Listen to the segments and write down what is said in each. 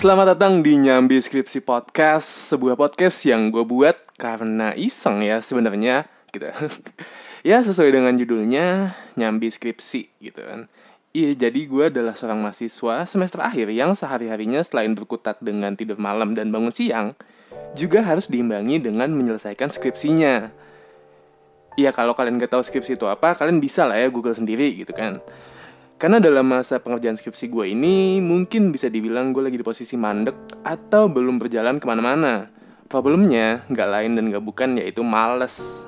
Selamat datang di Nyambi Skripsi Podcast, sebuah podcast yang gue buat karena iseng ya sebenarnya gitu. ya sesuai dengan judulnya Nyambi Skripsi gitu kan. Iya, jadi gue adalah seorang mahasiswa semester akhir yang sehari-harinya selain berkutat dengan tidur malam dan bangun siang, juga harus diimbangi dengan menyelesaikan skripsinya. Iya, kalau kalian gak tahu skripsi itu apa, kalian bisa lah ya Google sendiri gitu kan. Karena dalam masa pengerjaan skripsi gue ini, mungkin bisa dibilang gue lagi di posisi mandek atau belum berjalan ke mana-mana. Problemnya nggak lain dan nggak bukan yaitu males.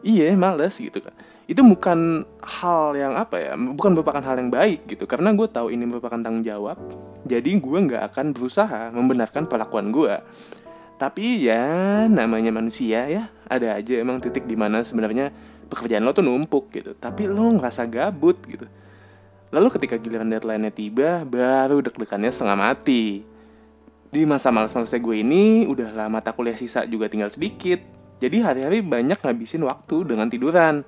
Iya, males gitu kan itu bukan hal yang apa ya bukan merupakan hal yang baik gitu. Karena gue tahu ini merupakan tanggung jawab jadi gue nggak akan berusaha membenarkan perlakuan gue tapi ya namanya manusia ya ada aja emang titik di mana sebenarnya pekerjaan lo tuh numpuk gitu. Tapi lo ngerasa gabut gitu lalu ketika giliran deadline-nya tiba baru deg-degannya setengah mati. Di masa malas-malasnya gue ini udah lama tak kuliah sisa juga tinggal sedikit. Jadi hari-hari banyak ngabisin waktu dengan tiduran.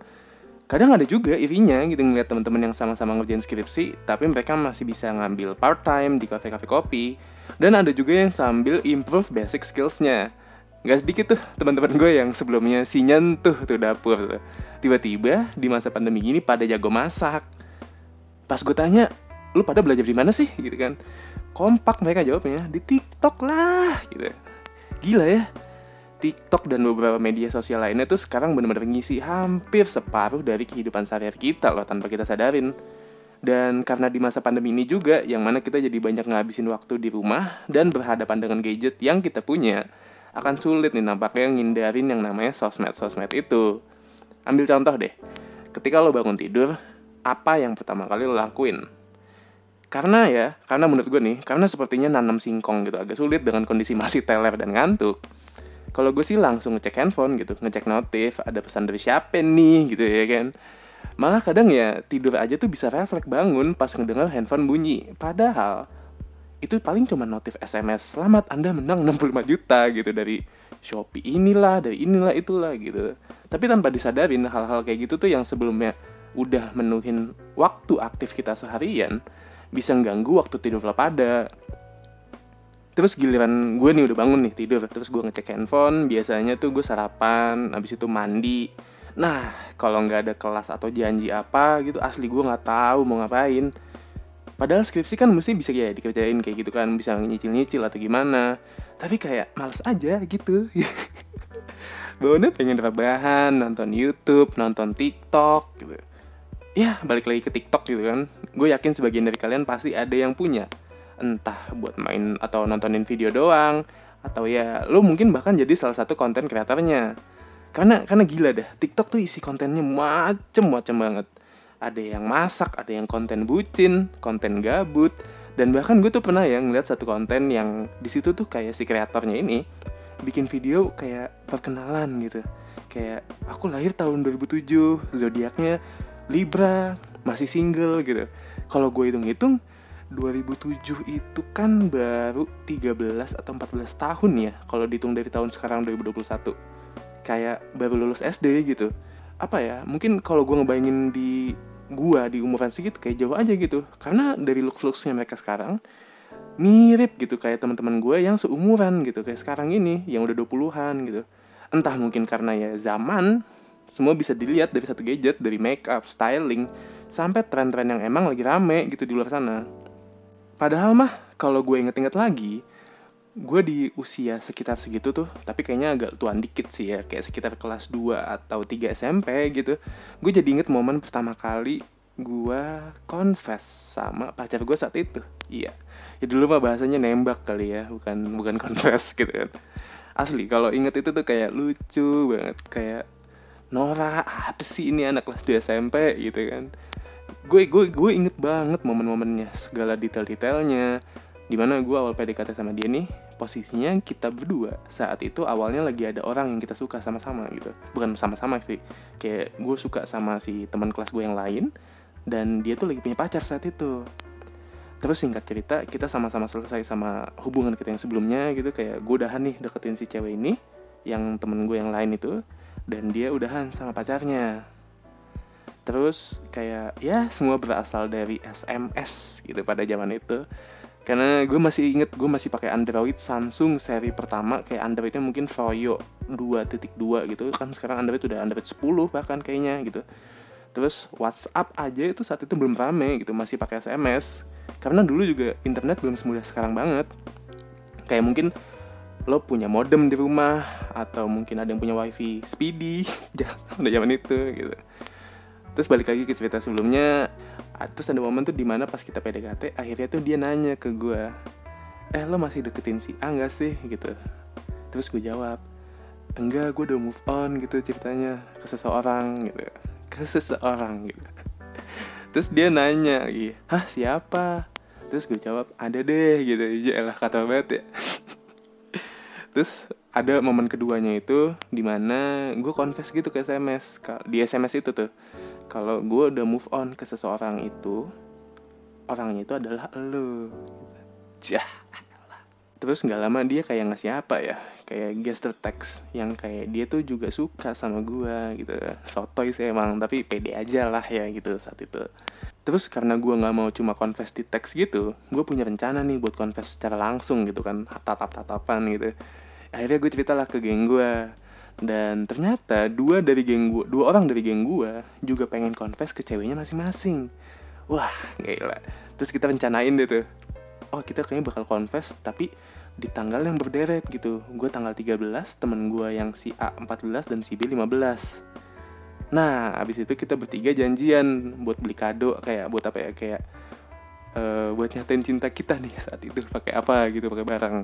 Kadang ada juga irinya gitu ngeliat teman-teman yang sama-sama ngerjain skripsi tapi mereka masih bisa ngambil part time di kafe-kafe kopi. Dan ada juga yang sambil improve basic skillsnya. Gak sedikit tuh teman-teman gue yang sebelumnya si nyentuh tuh dapur. Tuh. Tiba-tiba di masa pandemi ini pada jago masak. Pas gue tanya, lu pada belajar di mana sih gitu kan? Kompak mereka jawabnya di TikTok lah gitu. Gila ya, TikTok dan beberapa media sosial lainnya tuh sekarang benar-benar ngisi hampir separuh dari kehidupan sehari-hari kita loh tanpa kita sadarin. Dan karena di masa pandemi ini juga yang mana kita jadi banyak ngabisin waktu di rumah dan berhadapan dengan gadget yang kita punya, akan sulit nih nampaknya ngindarin yang namanya sosmed-sosmed itu. Ambil contoh deh, ketika lo bangun tidur, apa yang pertama kali lo lakuin? Karena ya, karena menurut gue nih, karena sepertinya nanam singkong gitu agak sulit dengan kondisi masih teler dan ngantuk. Kalau gue sih langsung ngecek handphone gitu ngecek notif ada pesan dari siapa nih gitu ya kan. Malah kadang ya tidur aja tuh bisa refleks bangun pas ngedenger handphone bunyi. Padahal itu paling cuma notif SMS selamat anda menang 65 juta gitu dari Shopee inilah dari inilah itulah gitu. Tapi tanpa disadarin hal-hal kayak gitu tuh yang sebelumnya udah menuhin waktu aktif kita seharian bisa ganggu waktu tidur pada. Terus giliran gue nih udah bangun nih tidur terus gue ngecek handphone biasanya tuh gue sarapan habis itu mandi. Nah kalau nggak ada kelas atau janji apa gitu asli gue nggak tahu mau ngapain. Padahal skripsi kan mesti bisa ya dikerjain kayak gitu kan bisa nyicil-nyicil atau gimana. Tapi kayak males aja gitu. Bawahnya pengen rebahan nonton YouTube nonton TikTok gitu ya balik lagi ke TikTok gitu kan. Gue yakin sebagian dari kalian pasti ada yang punya. Entah buat main atau nontonin video doang atau ya lo mungkin bahkan jadi salah satu konten kreatornya. Karena karena gila dah TikTok tuh isi kontennya macem-macem banget. Ada yang masak ada yang konten bucin konten gabut. Dan bahkan gue tuh pernah ya ngeliat satu konten yang di situ tuh kayak si kreatornya ini bikin video kayak perkenalan gitu. Kayak aku lahir tahun 2007 zodiaknya Libra masih single gitu. Kalau gue hitung-hitung 2007 itu kan baru 13 atau 14 tahun ya kalau dihitung dari tahun sekarang 2021 kayak baru lulus SD gitu. Apa ya mungkin kalau gue ngebayangin di gua di umuran segitu kayak jauh aja gitu. Karena dari look looksnya mereka sekarang mirip gitu kayak teman-teman gue yang seumuran gitu kayak sekarang ini yang udah 20-an gitu. Entah mungkin karena ya zaman semua bisa dilihat dari satu gadget dari makeup styling sampai tren-tren yang emang lagi rame gitu di luar sana Padahal mah kalau gue inget-inget lagi, gue di usia sekitar segitu tuh, tapi kayaknya agak tuan dikit sih ya, kayak sekitar kelas 2 atau 3 SMP gitu. Gue jadi inget momen pertama kali gue confess sama pacar gue saat itu. Iya. Ya dulu mah bahasanya nembak kali ya, bukan bukan confess gitu kan. Asli kalau inget itu tuh kayak lucu banget, kayak Nora apa sih ini anak kelas 2 SMP gitu kan. Gue gue gue inget banget momen-momennya segala detail-detailnya. Di mana gue awal PDKT sama dia nih posisinya kita berdua. Saat itu awalnya lagi ada orang yang kita suka sama-sama gitu. Bukan sama-sama sih kayak gue suka sama si teman kelas gue yang lain dan dia tuh lagi punya pacar saat itu. Terus singkat cerita kita sama-sama selesai sama hubungan kita yang sebelumnya gitu. Kayak gue udahan nih deketin si cewek ini yang temen gue yang lain itu dan dia udahan sama pacarnya. Terus kayak ya semua berasal dari SMS gitu pada zaman itu. Karena gue masih inget gue masih pakai Android Samsung seri pertama kayak Androidnya mungkin Froyo 2.2 gitu. Kan sekarang Android udah Android 10 bahkan kayaknya gitu. Terus WhatsApp aja itu saat itu belum rame gitu masih pakai SMS karena dulu juga internet belum semudah sekarang banget. Kayak mungkin lo punya modem di rumah atau mungkin ada yang punya wifi speedy udah zaman itu gitu. Terus balik lagi ke cerita sebelumnya terus ada momen tuh di mana pas kita PDKT akhirnya tuh dia nanya ke gue eh lo masih deketin si A nggak sih? Gitu. Terus gue jawab enggak gue udah move on gitu ceritanya ke seseorang gitu. Ke seseorang gitu. Terus dia nanya gitu hah siapa? Terus gue jawab ada deh gitu. Ya lah kata banget ya terus ada momen keduanya itu di mana gue confess gitu ke SMS di SMS itu tuh. Kalau gue udah move on ke seseorang itu orangnya itu adalah lo jah terus nggak lama dia kayak ngasih apa ya? Kayak gesture text yang kayak dia tuh juga suka sama gue gitu. Sotoy sih emang tapi pede aja lah ya gitu saat itu. Terus karena gue nggak mau cuma confess di teks gitu gue punya rencana nih buat confess secara langsung gitu kan tatap tatapan gitu akhirnya gue ceritalah ke geng gue dan ternyata dua dari geng gua, dua orang dari geng gua juga pengen confess ke ceweknya masing-masing. Wah, gila. Terus kita rencanain deh tuh. Oh, kita kayaknya bakal confess tapi di tanggal yang berderet gitu. Gue tanggal 13, temen gue yang si A 14 dan si B 15. Nah, abis itu kita bertiga janjian buat beli kado kayak buat apa ya kayak uh, buat nyatain cinta kita nih saat itu pakai apa gitu pakai barang.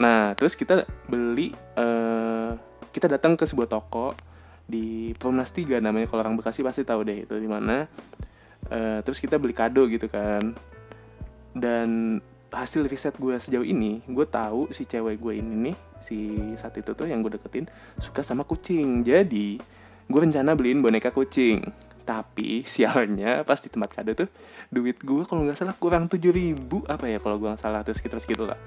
Nah, terus kita beli uh, kita datang ke sebuah toko di Perumnas 3 namanya kalau orang Bekasi pasti tahu deh itu di mana. Uh, terus kita beli kado gitu kan. Dan hasil riset gue sejauh ini gue tahu si cewek gue ini nih si saat itu tuh yang gue deketin suka sama kucing. Jadi gue rencana beliin boneka kucing. Tapi sialnya pas di tempat kado tuh duit gue kalau nggak salah kurang tujuh ribu apa ya kalau gue nggak salah terus sekitar segitu lah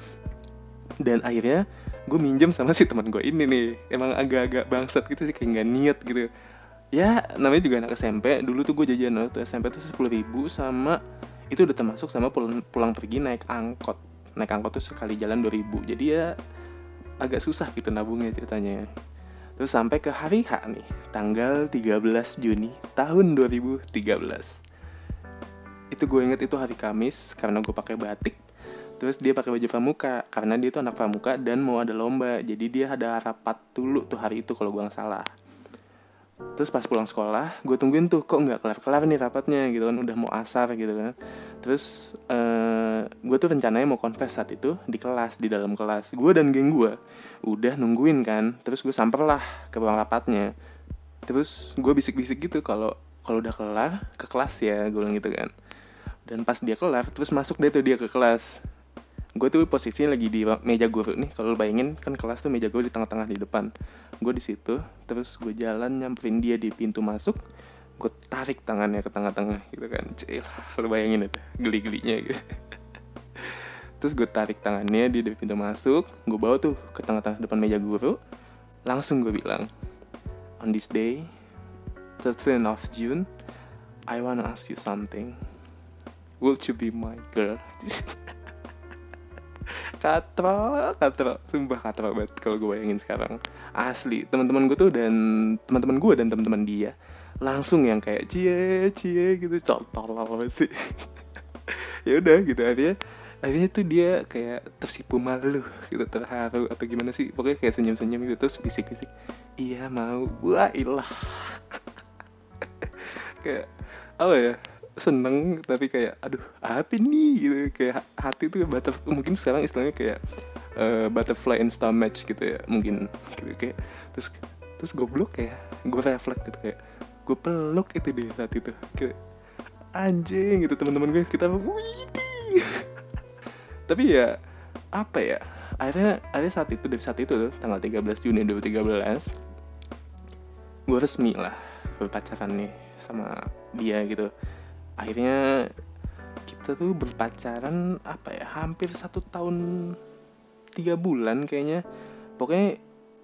dan akhirnya gue minjem sama si teman gue ini nih. Emang agak-agak bangsat gitu sih kayak nggak niat gitu. Ya namanya juga anak SMP dulu tuh gue jajan waktu SMP tuh sepuluh ribu sama itu udah termasuk sama pulang, pulang pergi naik angkot. Naik angkot tuh sekali jalan dua ribu. Jadi ya agak susah gitu nabungnya ceritanya. Terus sampai ke hari H nih tanggal 13 Juni tahun 2013 itu gue inget itu hari Kamis karena gue pakai batik terus dia pakai baju pramuka karena dia itu anak pramuka dan mau ada lomba. Jadi dia ada rapat dulu tuh hari itu kalau gue nggak salah. Terus pas pulang sekolah gue tungguin tuh kok nggak kelar kelar nih rapatnya? Gitu kan udah mau asar gitu kan. Terus uh, gue tuh rencananya mau confess saat itu di kelas di dalam kelas. Gue dan geng gue udah nungguin kan. Terus gue samperlah ke ruang rapatnya. Terus gue bisik-bisik gitu kalau kalau udah kelar ke kelas ya gue bilang gitu kan. Dan pas dia kelar terus masuk deh tuh dia ke kelas gue tuh posisinya lagi di meja guru nih. Kalau lo bayangin kan kelas tuh meja gue di tengah-tengah di depan. Gue di situ terus gue jalan nyamperin dia di pintu masuk. Gue tarik tangannya ke tengah-tengah gitu kan. Cil lo bayangin itu geli-gelinya gitu. Terus gue tarik tangannya di pintu masuk. Gue bawa tuh ke tengah-tengah depan meja guru langsung gue bilang on this day 13 of June I wanna ask you something. Will you be my girl katro katro. Sumpah katro banget kalau gue bayangin sekarang. Asli teman-teman gue tuh dan teman-teman gue dan teman-teman dia langsung yang kayak cie cie gitu. Tolol sih. Ya udah gitu akhirnya akhirnya tuh dia kayak tersipu malu gitu terharu atau gimana sih. Pokoknya kayak senyum-senyum gitu terus bisik-bisik iya mau. Wah ilah. Kayak apa ya seneng tapi kayak aduh apa nih? Gitu kayak hati tuh butterf mungkin sekarang istilahnya kayak uh, butterfly in stomach gitu ya mungkin. Gitu kayak terus terus goblok kayak gue reflect gitu kayak gue peluk itu dia saat itu. Kayak anjing gitu teman-teman gue kita tapi ya apa ya akhirnya akhirnya saat itu dari saat itu tuh tanggal 13 Juni 2013 gue resmi lah berpacaran nih sama dia gitu akhirnya kita tuh berpacaran apa ya hampir satu tahun tiga bulan kayaknya. Pokoknya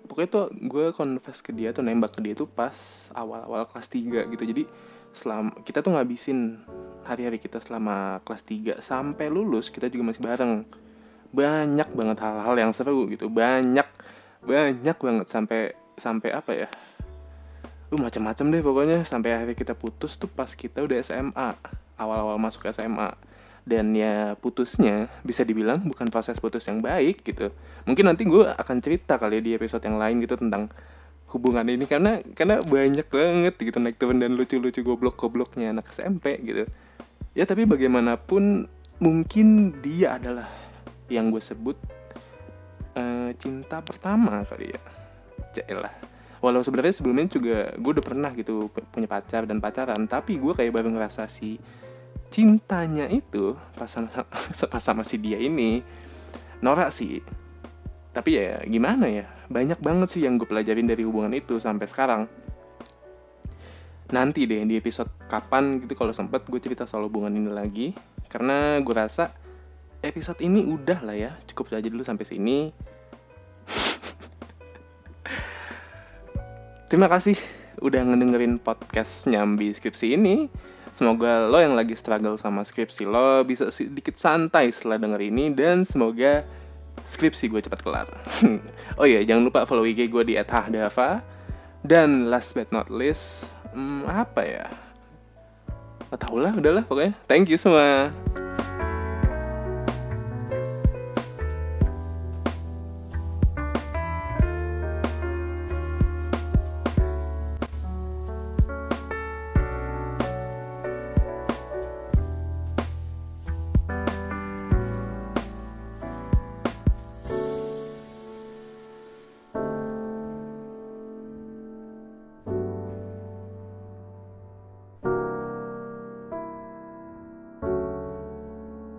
pokoknya tuh gue confess ke dia tuh nembak ke dia tuh pas awal-awal kelas 3 gitu. Jadi selama kita tuh ngabisin hari-hari kita selama kelas 3 sampai lulus kita juga masih bareng. Banyak banget hal-hal yang seru gitu. Banyak banyak banget sampai sampai apa ya uh macam-macam deh pokoknya. Sampai akhirnya kita putus tuh pas kita udah SMA awal-awal masuk SMA dan ya putusnya bisa dibilang bukan proses putus yang baik gitu. Mungkin nanti gue akan cerita kali ya di episode yang lain gitu tentang hubungan ini. Karena karena banyak banget gitu naik turun dan lucu-lucu goblok-gobloknya anak SMP gitu. Ya tapi bagaimanapun mungkin dia adalah yang gue sebut uh, cinta pertama kali ya. Lah walau sebenarnya sebelumnya juga gue udah pernah gitu punya pacar dan pacaran tapi gue kayak baru ngerasa si cintanya itu pas sama, pas sama si dia ini norak sih. Tapi ya gimana ya banyak banget sih yang gue pelajarin dari hubungan itu sampai sekarang. Nanti deh di episode kapan gitu kalau sempet gue cerita soal hubungan ini lagi karena gue rasa episode ini udah lah ya cukup saja dulu sampai sini Terima kasih udah ngedengerin podcast nyambi skripsi ini. Semoga lo yang lagi struggle sama skripsi lo bisa sedikit santai setelah denger ini dan semoga skripsi gue cepat kelar. oh iya, jangan lupa follow IG gue di @hahdava. Dan last but not least, hmm, apa ya? Gak tau lah, udahlah pokoknya. Thank you semua.